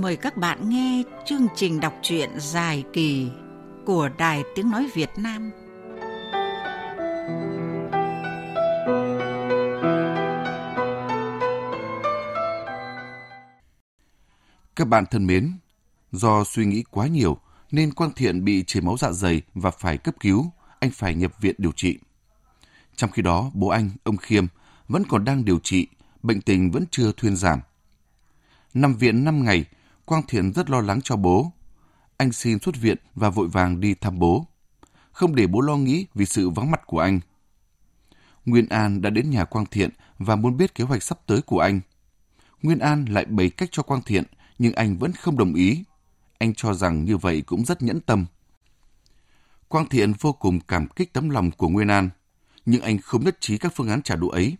mời các bạn nghe chương trình đọc truyện dài kỳ của Đài Tiếng Nói Việt Nam. Các bạn thân mến, do suy nghĩ quá nhiều nên Quang Thiện bị chảy máu dạ dày và phải cấp cứu, anh phải nhập viện điều trị. Trong khi đó, bố anh, ông Khiêm, vẫn còn đang điều trị, bệnh tình vẫn chưa thuyên giảm. Nằm viện 5 ngày, Quang Thiện rất lo lắng cho bố. Anh xin xuất viện và vội vàng đi thăm bố. Không để bố lo nghĩ vì sự vắng mặt của anh. Nguyên An đã đến nhà Quang Thiện và muốn biết kế hoạch sắp tới của anh. Nguyên An lại bày cách cho Quang Thiện, nhưng anh vẫn không đồng ý. Anh cho rằng như vậy cũng rất nhẫn tâm. Quang Thiện vô cùng cảm kích tấm lòng của Nguyên An, nhưng anh không nhất trí các phương án trả đũa ấy.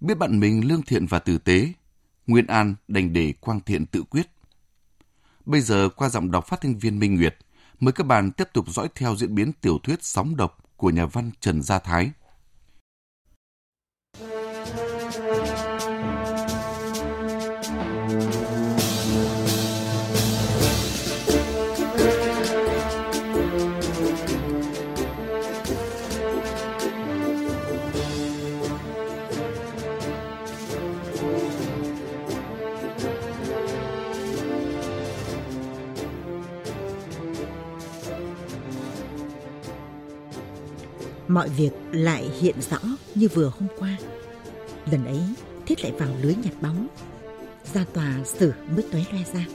Biết bạn mình lương thiện và tử tế, Nguyên An đành để Quang Thiện tự quyết. Bây giờ qua giọng đọc phát thanh viên Minh Nguyệt, mời các bạn tiếp tục dõi theo diễn biến tiểu thuyết sóng độc của nhà văn Trần Gia Thái. Mọi việc lại hiện rõ như vừa hôm qua. Lần ấy, Thiết lại vào lưới nhặt bóng. Ra tòa xử mới tóe loe ra.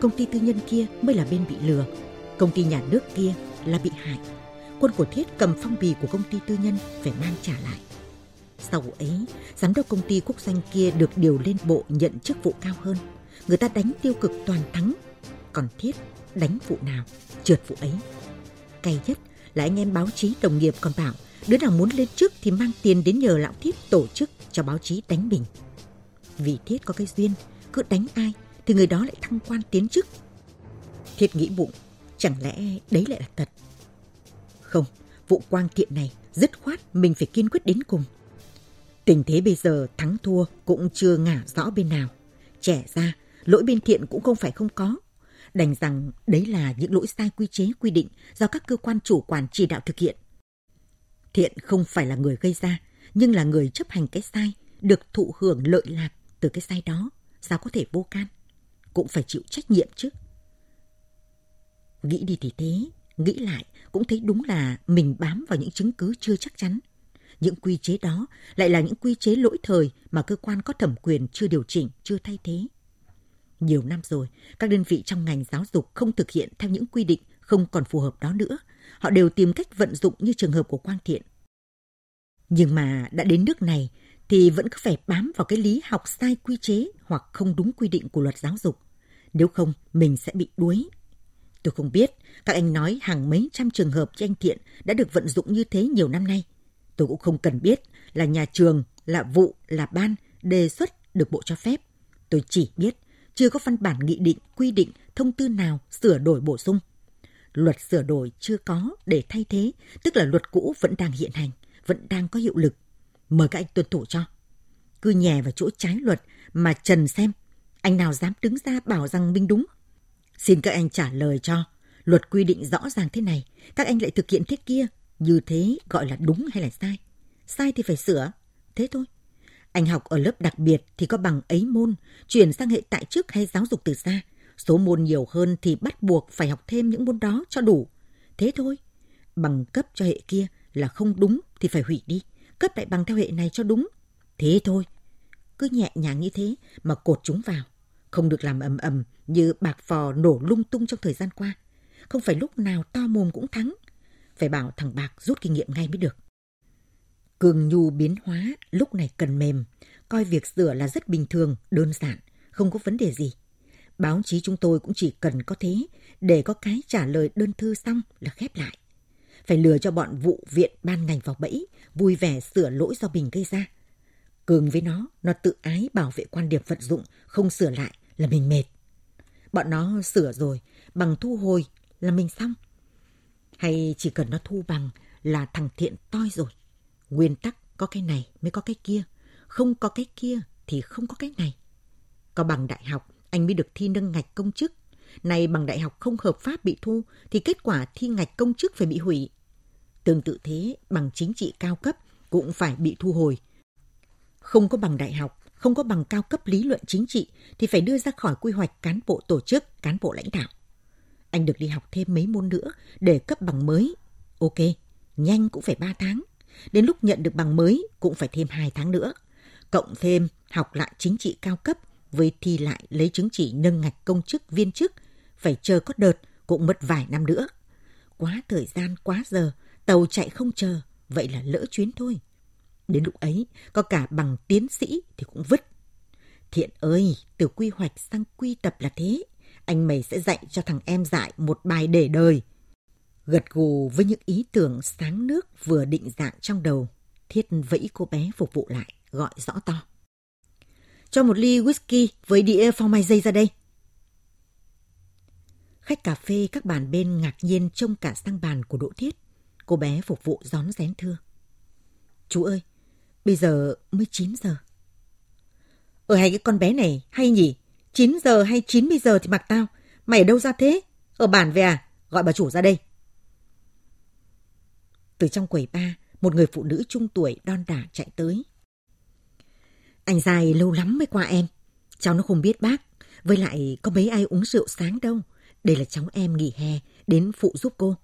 Công ty tư nhân kia mới là bên bị lừa. Công ty nhà nước kia là bị hại. Quân của Thiết cầm phong bì của công ty tư nhân phải mang trả lại. Sau vụ ấy, giám đốc công ty quốc doanh kia được điều lên bộ nhận chức vụ cao hơn. Người ta đánh tiêu cực toàn thắng. Còn Thiết đánh vụ nào, trượt vụ ấy. Cay nhất là anh em báo chí đồng nghiệp còn bảo đứa nào muốn lên trước thì mang tiền đến nhờ lão Thiết tổ chức cho báo chí đánh mình. Vì Thiết có cái duyên, cứ đánh ai thì người đó lại thăng quan tiến chức. Thiết nghĩ bụng, chẳng lẽ đấy lại là thật? Không, vụ quang thiện này dứt khoát mình phải kiên quyết đến cùng. Tình thế bây giờ thắng thua cũng chưa ngả rõ bên nào. Trẻ ra, lỗi bên thiện cũng không phải không có. Đành rằng đấy là những lỗi sai quy chế quy định do các cơ quan chủ quản chỉ đạo thực hiện. Thiện không phải là người gây ra, nhưng là người chấp hành cái sai, được thụ hưởng lợi lạc từ cái sai đó. Sao có thể vô can? Cũng phải chịu trách nhiệm chứ. Nghĩ đi thì thế, nghĩ lại cũng thấy đúng là mình bám vào những chứng cứ chưa chắc chắn. Những quy chế đó lại là những quy chế lỗi thời mà cơ quan có thẩm quyền chưa điều chỉnh, chưa thay thế. Nhiều năm rồi, các đơn vị trong ngành giáo dục không thực hiện theo những quy định không còn phù hợp đó nữa. Họ đều tìm cách vận dụng như trường hợp của Quang Thiện. Nhưng mà đã đến nước này thì vẫn cứ phải bám vào cái lý học sai quy chế hoặc không đúng quy định của luật giáo dục. Nếu không, mình sẽ bị đuối. Tôi không biết, các anh nói hàng mấy trăm trường hợp cho anh Thiện đã được vận dụng như thế nhiều năm nay. Tôi cũng không cần biết là nhà trường, là vụ, là ban đề xuất được bộ cho phép. Tôi chỉ biết chưa có văn bản nghị định, quy định, thông tư nào sửa đổi bổ sung. Luật sửa đổi chưa có để thay thế, tức là luật cũ vẫn đang hiện hành, vẫn đang có hiệu lực. Mời các anh tuân thủ cho. Cứ nhè vào chỗ trái luật mà trần xem, anh nào dám đứng ra bảo rằng mình đúng. Xin các anh trả lời cho, luật quy định rõ ràng thế này, các anh lại thực hiện thế kia, như thế gọi là đúng hay là sai? Sai thì phải sửa, thế thôi. Anh học ở lớp đặc biệt thì có bằng ấy môn, chuyển sang hệ tại chức hay giáo dục từ xa. Số môn nhiều hơn thì bắt buộc phải học thêm những môn đó cho đủ. Thế thôi. Bằng cấp cho hệ kia là không đúng thì phải hủy đi. Cấp lại bằng theo hệ này cho đúng. Thế thôi. Cứ nhẹ nhàng như thế mà cột chúng vào. Không được làm ầm ầm như bạc phò nổ lung tung trong thời gian qua. Không phải lúc nào to mồm cũng thắng. Phải bảo thằng Bạc rút kinh nghiệm ngay mới được. Cường nhu biến hóa lúc này cần mềm, coi việc sửa là rất bình thường, đơn giản, không có vấn đề gì. Báo chí chúng tôi cũng chỉ cần có thế, để có cái trả lời đơn thư xong là khép lại. Phải lừa cho bọn vụ viện ban ngành vào bẫy, vui vẻ sửa lỗi do mình gây ra. Cường với nó, nó tự ái bảo vệ quan điểm vận dụng, không sửa lại là mình mệt. Bọn nó sửa rồi, bằng thu hồi là mình xong. Hay chỉ cần nó thu bằng là thằng thiện toi rồi. Nguyên tắc có cái này mới có cái kia, không có cái kia thì không có cái này. Có bằng đại học anh mới được thi nâng ngạch công chức. Này bằng đại học không hợp pháp bị thu thì kết quả thi ngạch công chức phải bị hủy. Tương tự thế, bằng chính trị cao cấp cũng phải bị thu hồi. Không có bằng đại học, không có bằng cao cấp lý luận chính trị thì phải đưa ra khỏi quy hoạch cán bộ tổ chức, cán bộ lãnh đạo. Anh được đi học thêm mấy môn nữa để cấp bằng mới. Ok, nhanh cũng phải 3 tháng. Đến lúc nhận được bằng mới cũng phải thêm 2 tháng nữa. Cộng thêm học lại chính trị cao cấp với thi lại lấy chứng chỉ nâng ngạch công chức viên chức phải chờ có đợt cũng mất vài năm nữa. Quá thời gian, quá giờ, tàu chạy không chờ, vậy là lỡ chuyến thôi. Đến lúc ấy, có cả bằng tiến sĩ thì cũng vứt. Thiện ơi, từ quy hoạch sang quy tập là thế. Anh mày sẽ dạy cho thằng em dại một bài để đời. Gật gù với những ý tưởng sáng nước vừa định dạng trong đầu, Thiết vẫy cô bé phục vụ lại, gọi rõ to. Cho một ly whisky với đĩa phao mai dây ra đây. Khách cà phê các bàn bên ngạc nhiên trông cả sang bàn của Đỗ Thiết. Cô bé phục vụ gión rén thưa. Chú ơi, bây giờ mới 9 giờ. Ở hai cái con bé này hay nhỉ? 9 giờ hay 90 giờ thì mặc tao. Mày ở đâu ra thế? Ở bản về à? Gọi bà chủ ra đây. Từ trong quầy ba, một người phụ nữ trung tuổi đon đả chạy tới. Anh dài lâu lắm mới qua em. Cháu nó không biết bác. Với lại có mấy ai uống rượu sáng đâu. Đây là cháu em nghỉ hè, đến phụ giúp cô.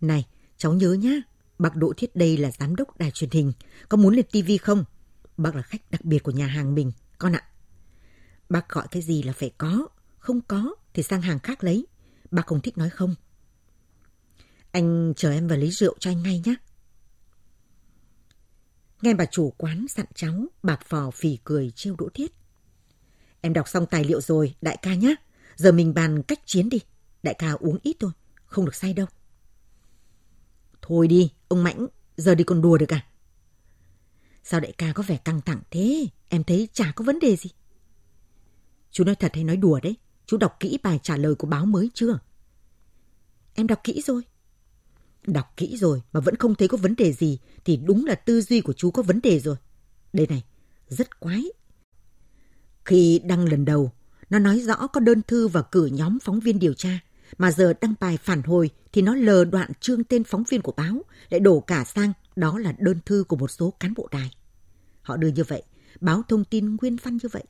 Này, cháu nhớ nhá, bác Đỗ Thiết đây là giám đốc đài truyền hình. Có muốn lên tivi không? Bác là khách đặc biệt của nhà hàng mình, con ạ. Bác gọi cái gì là phải có, không có thì sang hàng khác lấy. Bác không thích nói không. Anh chờ em vào lấy rượu cho anh ngay nhé. Nghe bà chủ quán dặn cháu, bà phò phì cười trêu Đỗ Thiết. Em đọc xong tài liệu rồi, đại ca nhé. Giờ mình bàn cách chiến đi. Đại ca uống ít thôi, không được say đâu. Thôi đi, ông Mãnh, giờ đi còn đùa được à? Sao đại ca có vẻ căng thẳng thế? Em thấy chả có vấn đề gì. Chú nói thật hay nói đùa đấy? Chú đọc kỹ bài trả lời của báo mới chưa? Em đọc kỹ rồi. Đọc kỹ rồi mà vẫn không thấy có vấn đề gì thì đúng là tư duy của chú có vấn đề rồi. Đây này, rất quái. Khi đăng lần đầu, nó nói rõ có đơn thư và cử nhóm phóng viên điều tra. Mà giờ đăng bài phản hồi thì nó lờ đoạn trương tên phóng viên của báo, lại đổ cả sang đó là đơn thư của một số cán bộ đài. Họ đưa như vậy, báo thông tin nguyên văn như vậy.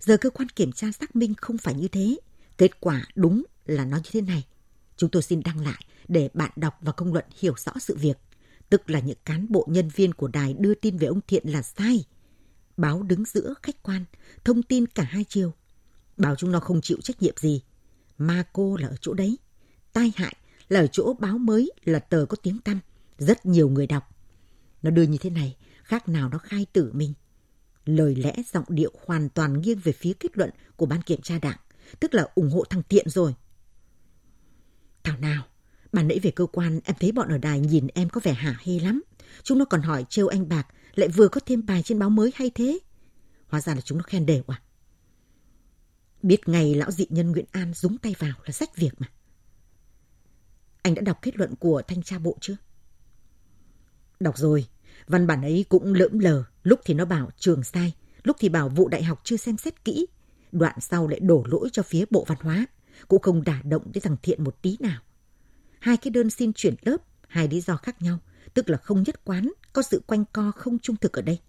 Giờ cơ quan kiểm tra xác minh không phải như thế. Kết quả đúng là nó như thế này. Chúng tôi xin đăng lại để bạn đọc và công luận hiểu rõ sự việc. Tức là những cán bộ nhân viên của đài đưa tin về ông Thiện là sai. Báo đứng giữa khách quan, thông tin cả hai chiều. Báo chúng nó không chịu trách nhiệm gì. Ma cô là ở chỗ đấy. Tai hại là ở chỗ báo mới là tờ có tiếng tăm. Rất nhiều người đọc. Nó đưa như thế này, khác nào nó khai tử mình. Lời lẽ giọng điệu hoàn toàn nghiêng về phía kết luận của ban kiểm tra đảng, tức là ủng hộ thằng thiện rồi. Thảo nào, bà nãy về cơ quan em thấy bọn ở đài nhìn em có vẻ hả hê lắm. Chúng nó còn hỏi trêu anh Bạc lại vừa có thêm bài trên báo mới hay thế. Hóa ra là chúng nó khen đều à. Biết ngày lão dị nhân Nguyễn An dúng tay vào là sách việc mà. Anh đã đọc kết luận của thanh tra bộ chưa? Đọc rồi, văn bản ấy cũng lỡm lờ, lúc thì nó bảo trường sai, lúc thì bảo vụ đại học chưa xem xét kỹ, đoạn sau lại đổ lỗi cho phía bộ văn hóa, cũng không đả động tới thằng Thiện một tí nào. Hai cái đơn xin chuyển lớp, hai lý do khác nhau, tức là không nhất quán, có sự quanh co không trung thực ở đây.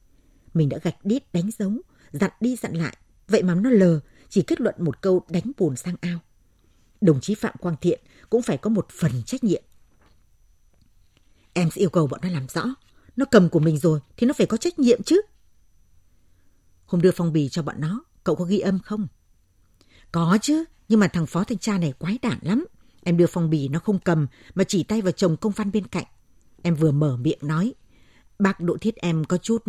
Mình đã gạch đít đánh dấu, dặn đi dặn lại, vậy mà nó lờ, chỉ kết luận một câu đánh bùn sang ao. Đồng chí Phạm Quang Thiện cũng phải có một phần trách nhiệm. Em sẽ yêu cầu bọn nó làm rõ. Nó cầm của mình rồi thì nó phải có trách nhiệm chứ. Hôm đưa phong bì cho bọn nó, cậu có ghi âm không? Có chứ, nhưng mà thằng phó thanh tra này quái đản lắm. Em đưa phong bì nó không cầm mà chỉ tay vào chồng công văn bên cạnh. Em vừa mở miệng nói. Bác độ thiết em có chút...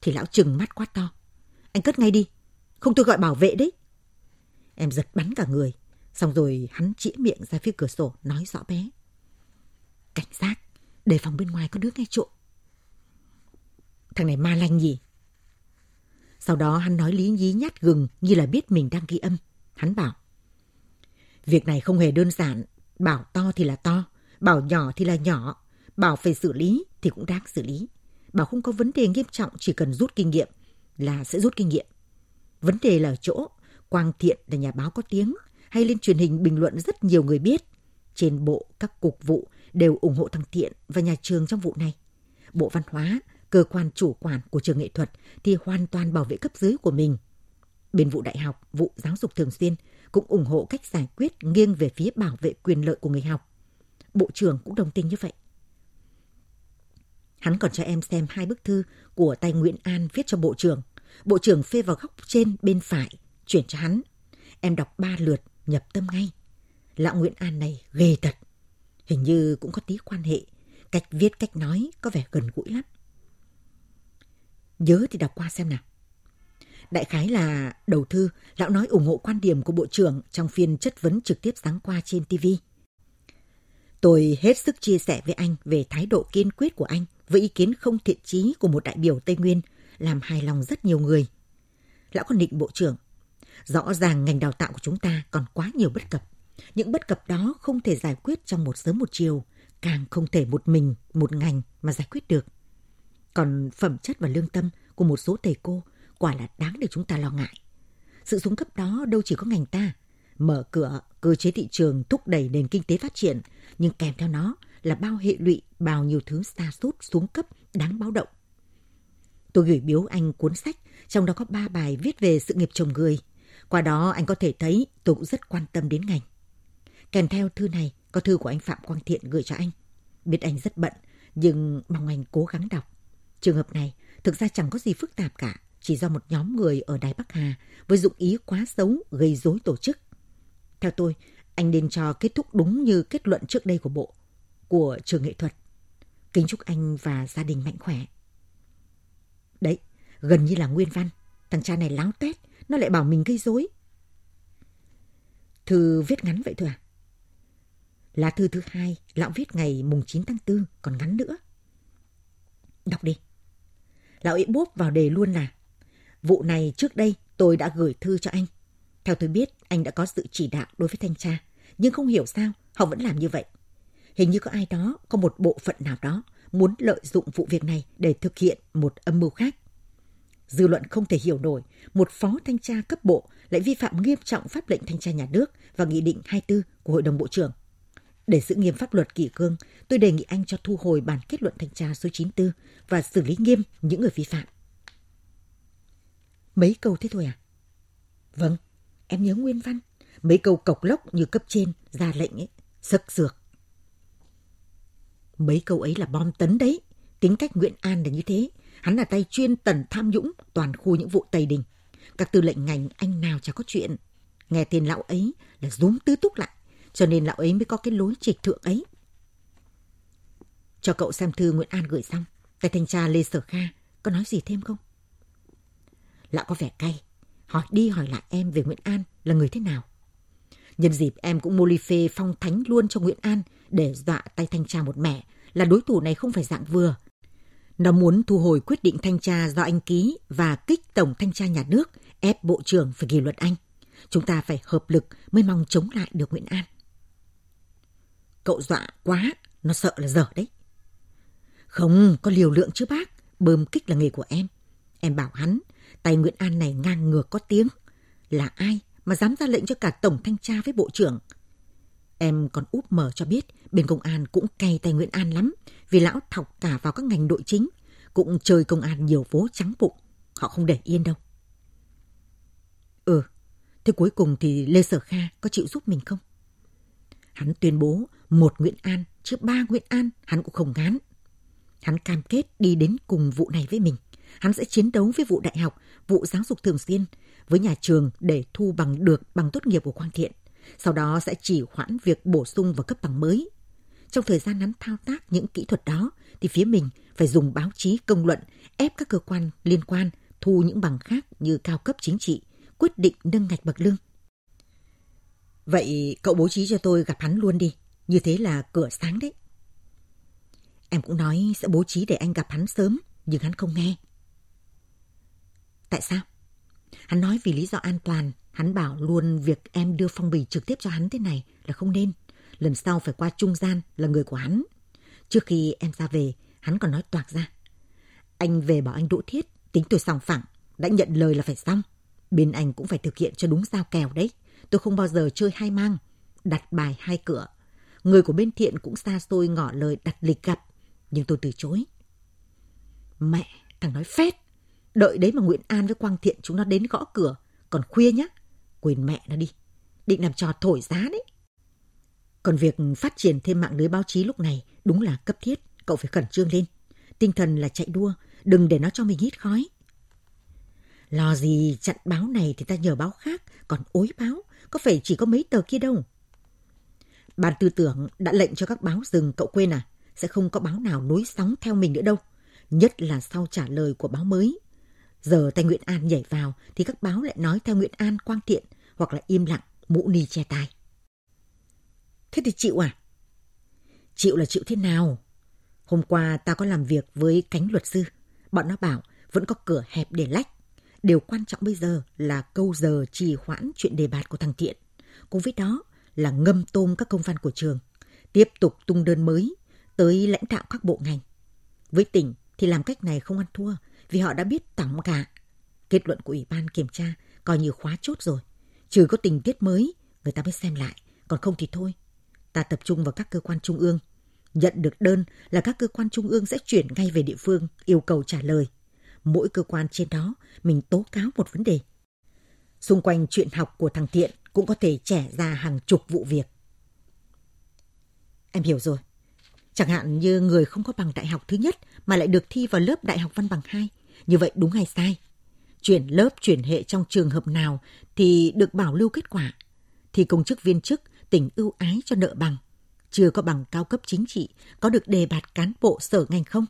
Thì lão trừng mắt quá to. Anh cất ngay đi, không tôi gọi bảo vệ đấy. Em giật bắn cả người. Xong rồi hắn chĩa miệng ra phía cửa sổ nói rõ bé. Cảnh giác, đề phòng bên ngoài có đứa nghe trộm. Thằng này ma lanh gì? Sau đó hắn nói lý nhí nhát gừng như là biết mình đang ghi âm. Hắn bảo. Việc này không hề đơn giản. Bảo to thì là to, bảo nhỏ thì là nhỏ. Bảo phải xử lý thì cũng đáng xử lý. Bảo không có vấn đề nghiêm trọng chỉ cần rút kinh nghiệm là sẽ rút kinh nghiệm. Vấn đề là ở chỗ, Quang Thiện là nhà báo có tiếng, hay lên truyền hình bình luận rất nhiều người biết. Trên bộ, các cục vụ đều ủng hộ thằng Thiện và nhà trường trong vụ này. Bộ Văn hóa, cơ quan chủ quản của trường nghệ thuật thì hoàn toàn bảo vệ cấp dưới của mình. Bên vụ đại học, vụ giáo dục thường xuyên cũng ủng hộ cách giải quyết nghiêng về phía bảo vệ quyền lợi của người học. Bộ trưởng cũng đồng tình như vậy. Hắn còn cho em xem hai bức thư của tay Nguyễn An viết cho Bộ trưởng. Bộ trưởng phê vào góc trên bên phải, chuyển cho hắn. Em đọc ba lượt, nhập tâm ngay. Lão Nguyễn An này ghê thật. Hình như cũng có tí quan hệ. Cách viết, cách nói có vẻ gần gũi lắm. Nhớ thì đọc qua xem nào. Đại khái là đầu thư, lão nói ủng hộ quan điểm của Bộ trưởng trong phiên chất vấn trực tiếp sáng qua trên TV. Tôi hết sức chia sẻ với anh về thái độ kiên quyết của anh với ý kiến không thiện chí của một đại biểu Tây Nguyên, làm hài lòng rất nhiều người. Lão còn định Bộ trưởng, rõ ràng ngành đào tạo của chúng ta còn quá nhiều bất cập. Những bất cập đó không thể giải quyết trong một sớm một chiều, càng không thể một mình, một ngành mà giải quyết được. Còn phẩm chất và lương tâm của một số thầy cô quả là đáng để chúng ta lo ngại. Sự xuống cấp đó đâu chỉ có ngành ta, mở cửa cơ chế thị trường thúc đẩy nền kinh tế phát triển, nhưng kèm theo nó là bao hệ lụy, bao nhiêu thứ xa sút xuống cấp đáng báo động. Tôi gửi biếu anh cuốn sách, trong đó có ba bài viết về sự nghiệp chồng người. Qua đó anh có thể thấy tôi cũng rất quan tâm đến ngành. Kèm theo thư này có thư của anh Phạm Quang Thiện gửi cho anh. Biết anh rất bận, nhưng mong anh cố gắng đọc. Trường hợp này thực ra chẳng có gì phức tạp cả, chỉ do một nhóm người ở Đài Bắc Hà với dụng ý quá xấu gây rối tổ chức. Theo tôi, anh nên cho kết thúc đúng như kết luận trước đây của Bộ, của trường nghệ thuật. Kính chúc anh và gia đình mạnh khỏe. Đấy, gần như là nguyên văn. Thằng cha này láo tét, nó lại bảo mình gây rối. Thư viết ngắn vậy thôi à? Lá thư thứ hai, lão viết ngày mùng 9 tháng 4, còn ngắn nữa. Đọc đi. Lão ấy bốp vào đề luôn là Vụ này trước đây tôi đã gửi thư cho anh. Theo tôi biết, anh đã có sự chỉ đạo đối với thanh tra, nhưng không hiểu sao họ vẫn làm như vậy. Hình như có ai đó, có một bộ phận nào đó muốn lợi dụng vụ việc này để thực hiện một âm mưu khác. Dư luận không thể hiểu nổi, một phó thanh tra cấp bộ lại vi phạm nghiêm trọng pháp lệnh thanh tra nhà nước và nghị định 24 của Hội đồng Bộ trưởng. Để giữ nghiêm pháp luật kỷ cương, tôi đề nghị anh cho thu hồi bản kết luận thanh tra số 94 và xử lý nghiêm những người vi phạm. Mấy câu thế thôi à? Vâng, em nhớ nguyên văn. Mấy câu cộc lốc như cấp trên ra lệnh ấy, sực sược. Mấy câu ấy là bom tấn đấy. Tính cách Nguyễn An là như thế. Hắn là tay chuyên tần tham nhũng toàn khu những vụ Tây Đình. Các tư lệnh ngành anh nào chả có chuyện. Nghe tên lão ấy là rúm tứ túc lại. Cho nên lão ấy mới có cái lối trịch thượng ấy. Cho cậu xem thư Nguyễn An gửi xong. Tay thanh tra Lê Sở Kha có nói gì thêm không? Lão có vẻ cay. Hỏi đi hỏi lại em về Nguyễn An là người thế nào. Nhân dịp em cũng mô ly phê phong thánh luôn cho Nguyễn An để dọa tay thanh tra một mẹ là đối thủ này không phải dạng vừa. Nó muốn thu hồi quyết định thanh tra do anh ký và kích tổng thanh tra nhà nước ép bộ trưởng phải kỷ luật anh. Chúng ta phải hợp lực mới mong chống lại được Nguyễn An. Cậu dọa quá, nó sợ là dở đấy. Không, có liều lượng chứ bác, bơm kích là nghề của em. Em bảo hắn, tay Nguyễn An này ngang ngược có tiếng. Là ai mà dám ra lệnh cho cả tổng thanh tra với bộ trưởng? Em còn úp mở cho biết bên công an cũng cay tay Nguyễn An lắm vì lão thọc cả vào các ngành đội chính. Cũng chơi công an nhiều vố trắng bụng. Họ không để yên đâu. Ừ, thế cuối cùng thì Lê Sở Kha có chịu giúp mình không? Hắn tuyên bố một Nguyễn An chứ ba Nguyễn An hắn cũng không ngán. Hắn cam kết đi đến cùng vụ này với mình. Hắn sẽ chiến đấu với vụ đại học, vụ giáo dục thường xuyên, với nhà trường để thu bằng được bằng tốt nghiệp của Quang Thiện. Sau đó sẽ chỉ hoãn việc bổ sung và cấp bằng mới. Trong thời gian hắn thao tác những kỹ thuật đó, thì phía mình phải dùng báo chí công luận ép các cơ quan liên quan thu những bằng khác như cao cấp chính trị, quyết định nâng ngạch bậc lương. Vậy cậu bố trí cho tôi gặp hắn luôn đi, như thế là cửa sáng đấy. Em cũng nói sẽ bố trí để anh gặp hắn sớm, nhưng hắn không nghe. Tại sao? Hắn nói vì lý do an toàn, hắn bảo luôn việc em đưa phong bì trực tiếp cho hắn thế này là không nên. Lần sau phải qua trung gian là người của hắn. Trước khi em ra về, hắn còn nói toạc ra. Anh về bảo anh Đỗ Thiết, tính tôi sòng phẳng, đã nhận lời là phải xong. Bên anh cũng phải thực hiện cho đúng giao kèo đấy. Tôi không bao giờ chơi hai mang, đặt bài hai cửa. Người của bên thiện cũng xa xôi ngỏ lời đặt lịch gặp, nhưng tôi từ chối. Mẹ, thằng nói phét. Đợi đấy mà Nguyễn An với Quang Thiện chúng nó đến gõ cửa. Còn khuya nhá. Quên mẹ nó đi. Định làm trò thổi giá đấy. Còn việc phát triển thêm mạng lưới báo chí lúc này đúng là cấp thiết. Cậu phải khẩn trương lên. Tinh thần là chạy đua. Đừng để nó cho mình hít khói. Lo gì chặn báo này thì ta nhờ báo khác. Còn ối báo. Có phải chỉ có mấy tờ kia đâu. Ban tư tưởng đã lệnh cho các báo dừng cậu quên à? Sẽ không có báo nào nối sóng theo mình nữa đâu. Nhất là sau trả lời của báo mới. Giờ tay Nguyễn An nhảy vào thì các báo lại nói theo Nguyễn An quang thiện hoặc là im lặng, mũ ni che tai. Thế thì chịu à? Chịu là chịu thế nào? Hôm qua ta có làm việc với cánh luật sư. Bọn nó bảo vẫn có cửa hẹp để lách. Điều quan trọng bây giờ là câu giờ trì hoãn chuyện đề bạt của thằng Thiện. Cùng với đó là ngâm tôm các công văn của trường. Tiếp tục tung đơn mới tới lãnh đạo các bộ ngành. Với tỉnh thì làm cách này không ăn thua vì họ đã biết tổng cả. Kết luận của Ủy ban kiểm tra coi như khóa chốt rồi. Trừ có tình tiết mới, người ta mới xem lại. Còn không thì thôi. Ta tập trung vào các cơ quan trung ương. Nhận được đơn là các cơ quan trung ương sẽ chuyển ngay về địa phương yêu cầu trả lời. Mỗi cơ quan trên đó mình tố cáo một vấn đề. Xung quanh chuyện học của thằng Thiện cũng có thể trẻ ra hàng chục vụ việc. Em hiểu rồi. Chẳng hạn như người không có bằng đại học thứ nhất mà lại được thi vào lớp đại học văn bằng hai. Như vậy đúng hay sai? Chuyển lớp, chuyển hệ trong trường hợp nào thì được bảo lưu kết quả. Thì công chức viên chức tỉnh ưu ái cho nợ bằng. Chưa có bằng cao cấp chính trị, có được đề bạt cán bộ sở ngành không?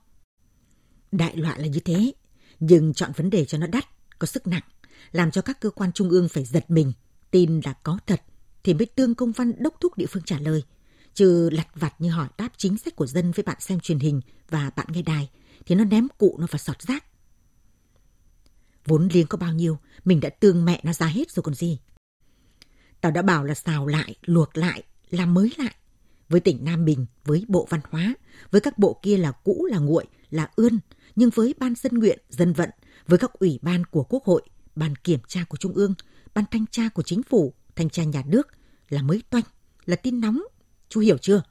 Đại loại là như thế, nhưng chọn vấn đề cho nó đắt, có sức nặng, làm cho các cơ quan trung ương phải giật mình, tin là có thật, thì mới tương công văn đốc thúc địa phương trả lời – Chứ lặt vặt như hỏi đáp chính sách của dân với bạn xem truyền hình và bạn nghe đài, thì nó ném cụ nó vào sọt rác. Vốn liếng có bao nhiêu, mình đã tương mẹ nó ra hết rồi còn gì. Tao đã bảo là xào lại, luộc lại, làm mới lại. Với tỉnh Nam Bình, với Bộ Văn hóa, với các bộ kia là cũ là nguội, là ươn, nhưng với Ban Dân Nguyện, Dân Vận, với các ủy ban của Quốc hội, Ban Kiểm tra của Trung ương, Ban Thanh tra của Chính phủ, Thanh tra Nhà nước là mới toanh, là tin nóng, Chú hiểu chưa?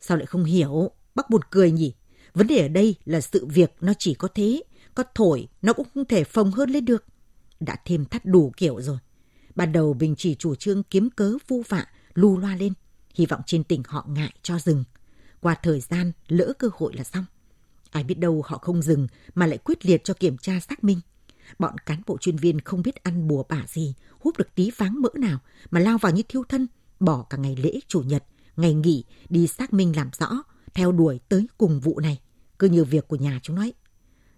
Sao lại không hiểu? Bác buồn cười nhỉ? Vấn đề ở đây là sự việc nó chỉ có thế. Có thổi, nó cũng không thể phồng hơn lên được. Đã thêm thắt đủ kiểu rồi. Ban đầu Bình chỉ chủ trương kiếm cớ vu vạ, lu loa lên. Hy vọng trên tỉnh họ ngại cho dừng. Qua thời gian, lỡ cơ hội là xong. Ai biết đâu họ không dừng mà lại quyết liệt cho kiểm tra xác minh. Bọn cán bộ chuyên viên không biết ăn bùa bả gì, hút được tí váng mỡ nào mà lao vào như thiêu thân, bỏ cả ngày lễ chủ nhật, ngày nghỉ đi xác minh làm rõ, theo đuổi tới cùng vụ này, cứ như việc của nhà chúng nói.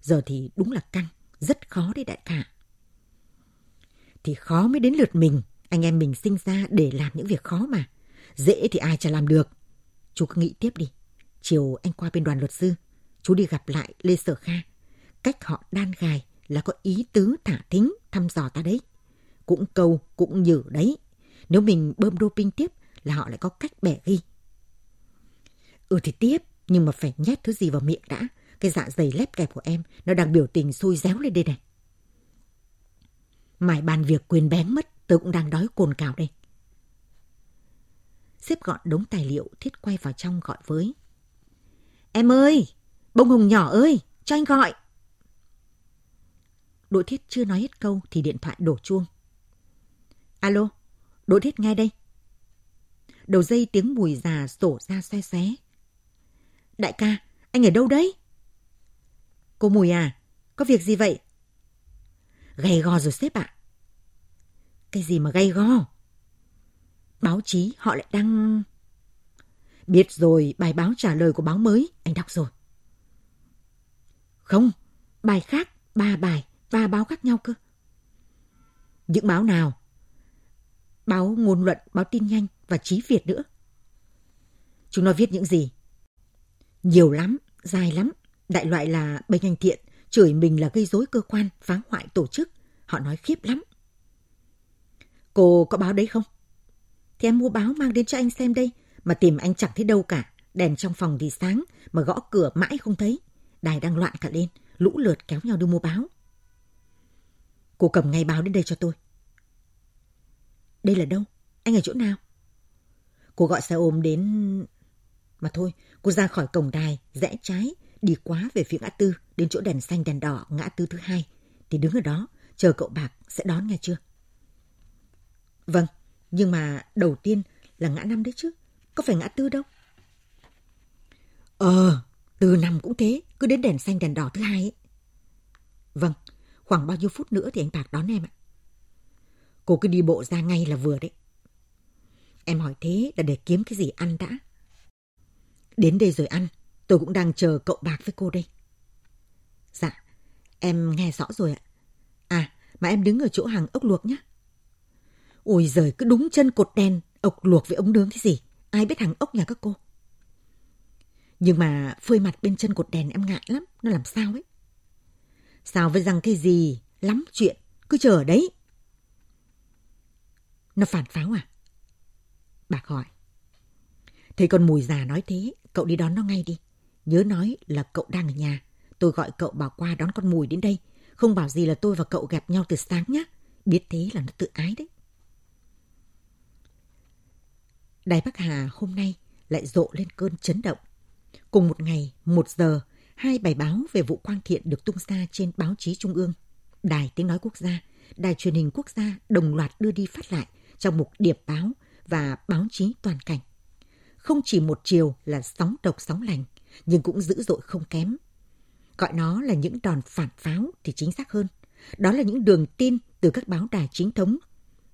Giờ thì đúng là căng, rất khó đấy đại ca. Thì khó mới đến lượt mình, anh em mình sinh ra để làm những việc khó mà. Dễ thì ai chả làm được. Chú cứ nghĩ tiếp đi. Chiều anh qua bên đoàn luật sư, chú đi gặp lại Lê Sở Kha. Cách họ đan gài là có ý tứ thả thính thăm dò ta đấy. Cũng câu, cũng nhử đấy. Nếu mình bơm doping tiếp là họ lại có cách bẻ ghi. Ừ thì tiếp, nhưng mà phải nhét thứ gì vào miệng đã. Cái dạ dày lép kẹp của em, nó đang biểu tình sôi réo lên đây này. Mải bàn việc quyền bén mất, tớ cũng đang đói cồn cào đây. Xếp gọn đống tài liệu, thiết quay vào trong gọi với. Em ơi, bông hồng nhỏ ơi, cho anh gọi. Đội thiết chưa nói hết câu thì điện thoại đổ chuông. Alo, Đốt hết ngay đây. Đầu dây tiếng mùi già sổ ra xe xé. Đại ca, anh ở đâu đấy? Cô Mùi à, có việc gì vậy? Gay go rồi sếp ạ. Cái gì mà gay go? Báo chí họ lại đăng... Biết rồi, bài báo trả lời của báo mới, anh đọc rồi. Không, bài khác, ba bài, ba báo khác nhau cơ. Những báo nào? Báo ngôn luận, báo tin nhanh và trí Việt nữa. Chúng nó viết những gì? Nhiều lắm, dài lắm. Đại loại là bên anh thiện, chửi mình là gây rối cơ quan, phá hoại tổ chức. Họ nói khiếp lắm. Cô có báo đấy không? Thì em mua báo mang đến cho anh xem đây, mà tìm anh chẳng thấy đâu cả. Đèn trong phòng thì sáng, mà gõ cửa mãi không thấy. Đài đang loạn cả lên, lũ lượt kéo nhau đi mua báo. Cô cầm ngay báo đến đây cho tôi. Đây là đâu? Anh ở chỗ nào? Cô gọi xe ôm đến... Mà thôi, cô ra khỏi cổng đài, rẽ trái, đi quá về phía ngã tư, đến chỗ đèn xanh đèn đỏ ngã tư thứ hai. Thì đứng ở đó, chờ cậu bạc sẽ đón nghe chưa? Vâng, nhưng mà đầu tiên là ngã năm đấy chứ, có phải ngã tư đâu. Ờ, từ năm cũng thế, cứ đến đèn xanh đèn đỏ thứ hai ấy. Vâng, khoảng bao nhiêu phút nữa thì anh Bạc đón em ạ. Cô cứ đi bộ ra ngay là vừa đấy. Em hỏi thế là để kiếm cái gì ăn đã. Đến đây rồi ăn, tôi cũng đang chờ cậu Bạc với cô đây. Dạ, em nghe rõ rồi ạ. À, mà em đứng ở chỗ hàng ốc luộc nhé. Ôi giời, cứ đúng chân cột đèn, ốc luộc với ống nướng cái gì. Ai biết hàng ốc nhà các cô. Nhưng mà phơi mặt bên chân cột đèn em ngại lắm, nó làm sao ấy. Sao với rằng cái gì, lắm chuyện, cứ chờ ở đấy. Nó phản pháo à? Bạc hỏi. Thấy con mùi già nói thế, cậu đi đón nó ngay đi. Nhớ nói là cậu đang ở nhà. Tôi gọi cậu bảo qua đón con mùi đến đây. Không bảo gì là tôi và cậu gặp nhau từ sáng nhá. Biết thế là nó tự ái đấy. Đài Bắc Hà hôm nay lại rộ lên cơn chấn động. Cùng một ngày, một giờ, hai bài báo về vụ Quang Thiện được tung ra trên báo chí trung ương. Đài Tiếng Nói Quốc gia, Đài Truyền hình Quốc gia đồng loạt đưa đi phát lại trong mục điệp báo và báo chí toàn cảnh. Không chỉ một chiều là sóng độc sóng lành, nhưng cũng dữ dội không kém. Gọi nó là những đòn phản pháo thì chính xác hơn. Đó là những đường tin từ các báo đài chính thống.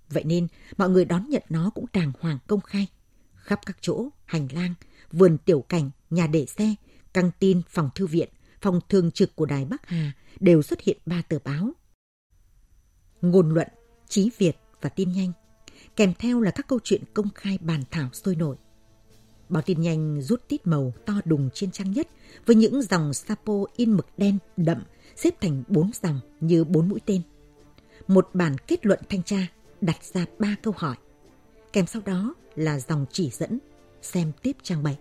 Vậy nên mọi người đón nhận nó cũng đàng hoàng công khai. Khắp các chỗ, hành lang, vườn tiểu cảnh, nhà để xe, căng tin, phòng thư viện, phòng thường trực của Đài Bắc Hà đều xuất hiện ba tờ báo. Ngôn luận, trí Việt và tin nhanh, kèm theo là các câu chuyện công khai bàn thảo sôi nổi. Báo tin nhanh rút tít màu to đùng trên trang nhất với những dòng sapo in mực đen đậm xếp thành bốn dòng như bốn mũi tên. Một bản kết luận thanh tra đặt ra ba câu hỏi. Kèm sau đó là dòng chỉ dẫn xem tiếp trang 7.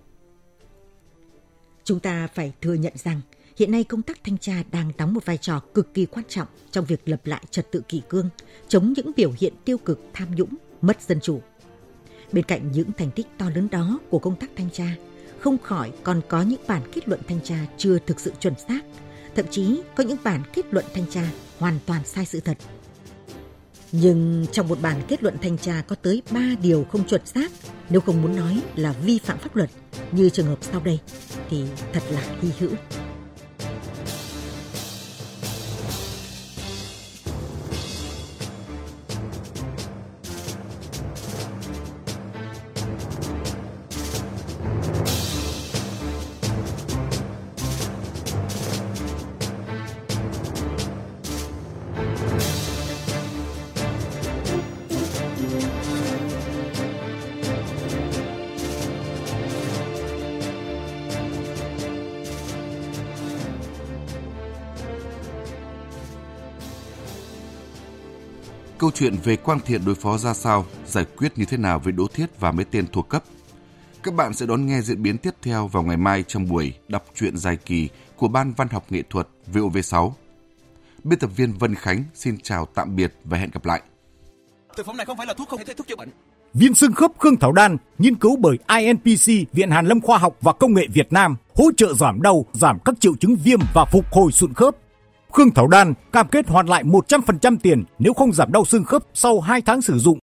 Chúng ta phải thừa nhận rằng hiện nay công tác thanh tra đang đóng một vai trò cực kỳ quan trọng trong việc lập lại trật tự kỷ cương, chống những biểu hiện tiêu cực tham nhũng, mất dân chủ. Bên cạnh những thành tích to lớn đó của công tác thanh tra, không khỏi còn có những bản kết luận thanh tra chưa thực sự chuẩn xác, thậm chí có những bản kết luận thanh tra hoàn toàn sai sự thật. Nhưng trong một bản kết luận thanh tra có tới 3 điều không chuẩn xác, nếu không muốn nói là vi phạm pháp luật, như trường hợp sau đây, thì thật là hy hữu. Câu chuyện về Quang Thiện đối phó ra sao, giải quyết như thế nào với Đỗ Thiết và mấy tên thuộc cấp. Các bạn sẽ đón nghe diễn biến tiếp theo vào ngày mai trong buổi đọc truyện dài kỳ của Ban Văn học Nghệ thuật VOV6. Biên tập viên Vân Khánh xin chào tạm biệt và hẹn gặp lại. Thực phẩm này không phải là thuốc không thể thuốc chữa bệnh. Viên xương khớp Khương Thảo Đan nghiên cứu bởi INPC Viện Hàn Lâm Khoa học và Công nghệ Việt Nam hỗ trợ giảm đau, giảm các triệu chứng viêm và phục hồi sụn khớp. Khương Thảo Đan cam kết hoàn lại 100% tiền nếu không giảm đau xương khớp sau 2 tháng sử dụng.